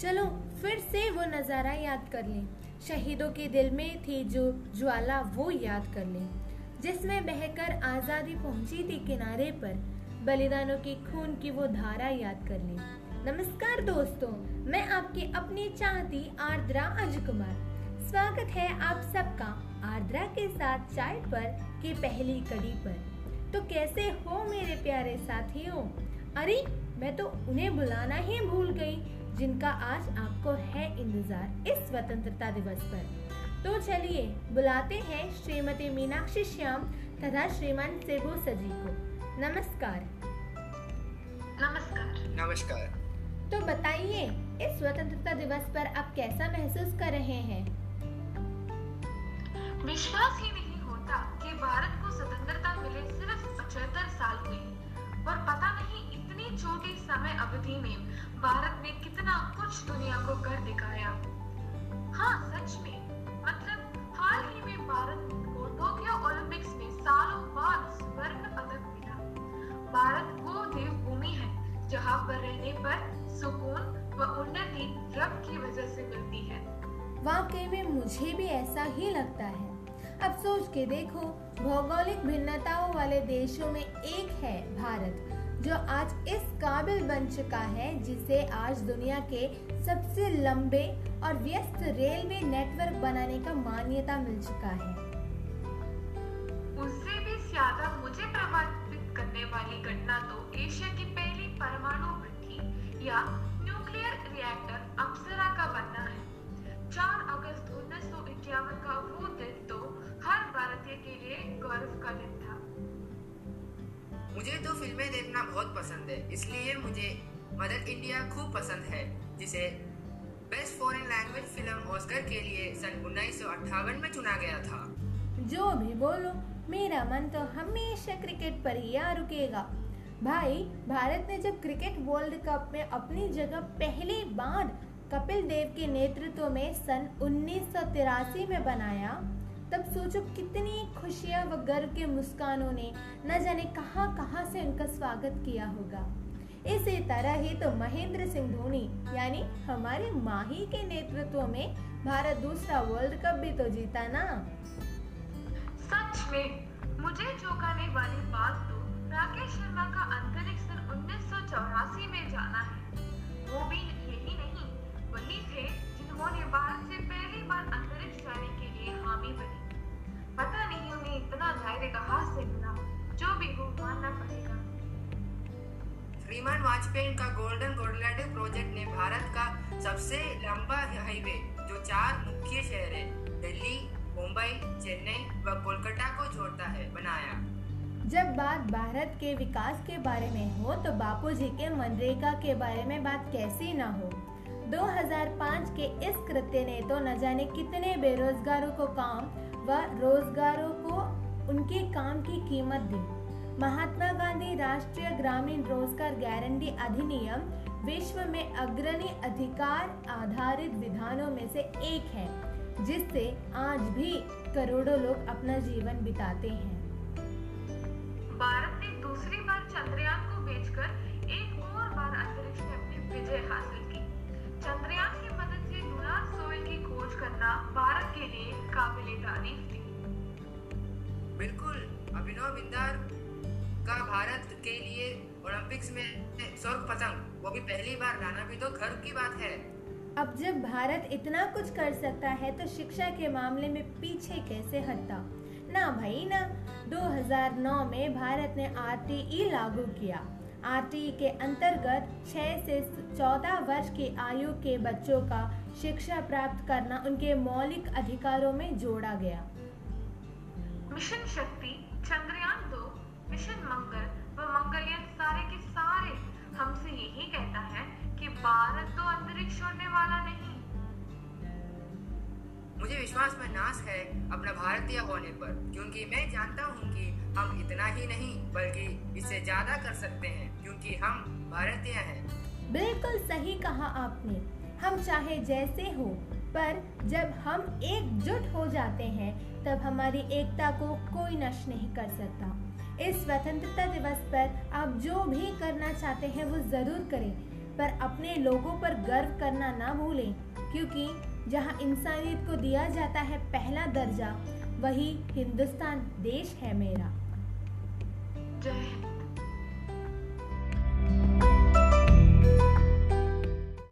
चलो, फिर से वो नज़ारा याद कर लें। शहीदों के दिल में थी जो ज्वाला, वो याद कर लें। जिसमें बहकर आज़ादी पहुँची थी किनारे पर, बलिदानों की खून की वो धारा याद कर लें। नमस्कार दोस्तों, मैं आपकी अपनी चाहती आर्द्रा अज कुमार स्वागत है आप सबका आर्द्रा के साथ चाय पर की पहली कड़ी पर। तो कैसे हो मेरे प्यारे साथियों? अरे, मैं तो उन्हें बुलाना ही भूल गई। जिनका आज आपको है इंतज़ार इस स्वतंत्रता दिवस पर। तो चलिए बुलाते हैं श्रीमती मीनाक्षी श्याम तथा श्रीमान सेबू सजी को। नमस्कार। नमस्कार। नमस्कार। तो बताइए इस स्वतंत्रता दिवस पर आप कैसा महसूस कर रहे हैं? विश्वास ही नहीं होता कि भारत को स्वतंत्रता मिले सिर्फ़ पचहत्तर साल हुए। और पता नहीं इतनी छोटी समय अवधि में भारत ने कितना कुछ दुनिया को कर दिखाया। हाँ सच में। मतलब हाल ही में भारत को टोक्यो ओलंपिक्स में सालों बाद स्वर्ण पदक मिला। भारत वो देव भूमि है, जहाँ पर रहने पर सुकून व उन्नति रब की वजह से मिलती है। वाकई में मुझे भी ऐसा ही लगता है। अब सोच के देखो, भौगोलिक भिन्नताओं वाले देशों में एक है भारत, जो आज इस काबिल बन चुका है, जिसे आज दुनिया के सबसे लंबे और व्यस्त रेलवे नेटवर्क बनाने का मान्यता मिल चुका है। उससे भी ज़्यादा मुझे प्रभावित करने वाली घटना तो एशिया की पहली परमाणु भट्टी या तो फ़िल्में देखना बहुत पसंद है, इसलिए मुझे मदर इंडिया खूब पसंद है, जिसे best foreign language film Oscar के लिए सन उन्नीस में चुना गया था। जो भी बोलो, मेरा मन तो हमेशा क्रिकेट पर ही आ रुकेगा। भाई, भारत ने जब क्रिकेट वर्ल्ड कप में अपनी जगह पहली बार कपिल देव के नेतृत्व में सन उन्नीस सौ तिरासी में बनाया तब सोचो कितनी खुशियाँ व गर्व के मुस्कानों ने न जाने कहाँ कहाँ से उनका स्वागत किया होगा। इसी तरह ही तो महेंद्र सिंह धोनी, यानी हमारे माही के नेतृत्व में भारत दूसरा वर्ल्ड कप भी तो जीता ना। सच में, मुझे चौंकाने वाली बात तो राकेश शर्मा का अंतरिक्ष सन उन्नीस में जाना है। वो भी श्रीमान वाजपेयी का गोल्डन गोल्डन प्रोजेक्ट ने भारत का सबसे लंबा हाईवे, जो चार मुख्य शहर है दिल्ली, मुंबई, चेन्नई व कोलकाता को जोड़ता है, बनाया। जब बात भारत के विकास के बारे में हो तो बापू जी के मनरेगा के बारे में बात कैसी ना हो। 2005 के इस कृत्य ने तो न जाने कितने बेरोजगारों को काम व रोजगारों को उनके काम की कीमत दी। महात्मा गांधी राष्ट्रीय ग्रामीण रोज़गार गारंटी अधिनियम विश्व में अग्रणी अधिकार आधारित विधानों में से एक है जिससे आज भी करोड़ों लोग अपना जीवन बिताते हैं। भारत ने दूसरी बार चंद्रयान को भेजकर एक और बार अंतरिक्ष में अपनी विजय हासिल की। चंद्रयान की मदद से लूनार सोइल की खोज करना भारत के लिए काबिल तारीफ़ थी। बिल्कुल अभिनव बिंदार का भारत के लिए ओलंपिक्स में स्वर्ग पतंग। वो भी पहली बार लाना भी तो गर्व की बात है। अब जब भारत इतना कुछ कर सकता है तो शिक्षा के मामले में पीछे कैसे हटता? ना भाई ना। 2009 में भारत ने आरटीई लागू किया। आरटीई के अंतर्गत 6 से 14 वर्ष की आयु के बच्चों का शिक्षा प्राप्त करना उनके मौलिक अधिकारों में जोड़ा गया। मिशन शक्ति चंद्रयान मिशन मंगल व मंगलयान सारे के सारे हमसे यही कहता है कि भारत तो अंतरिक्ष छोड़ने वाला नहीं। मुझे विश्वास में नाश है अपना भारतीय होने पर क्योंकि मैं जानता हूँ कि हम इतना ही नहीं बल्कि इससे ज़्यादा कर सकते हैं क्योंकि हम भारतीय हैं। बिल्कुल सही कहा आपने। हम चाहे जैसे हो पर जब हम एकजुट हो जाते हैं तब हमारी एकता को कोई नष्ट नहीं कर सकता। इस स्वतंत्रता दिवस पर आप जो भी करना चाहते हैं वो ज़रूर करें, पर अपने लोगों पर गर्व करना ना भूलें, क्योंकि जहाँ इंसानियत को दिया जाता है पहला दर्जा, वही हिंदुस्तान देश है मेरा। जय